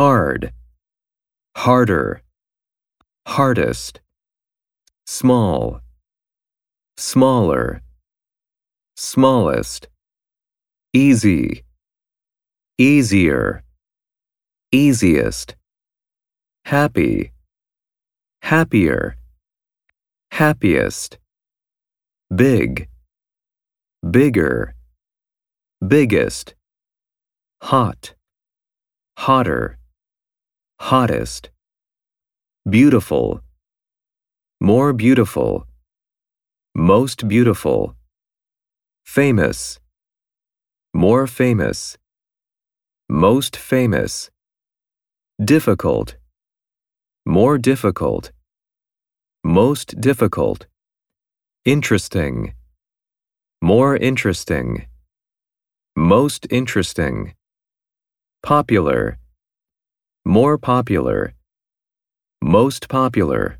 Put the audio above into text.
hard, harder, hardest, small, smaller, smallest, easy, easier, easiest, happy, happier, happiest, big, bigger, biggest, hot, hotter, hottest, beautiful, more beautiful, most beautiful, famous, more famous, most famous, difficult, more difficult, most difficult, interesting, more interesting, most interesting, popular, more popular, most popular.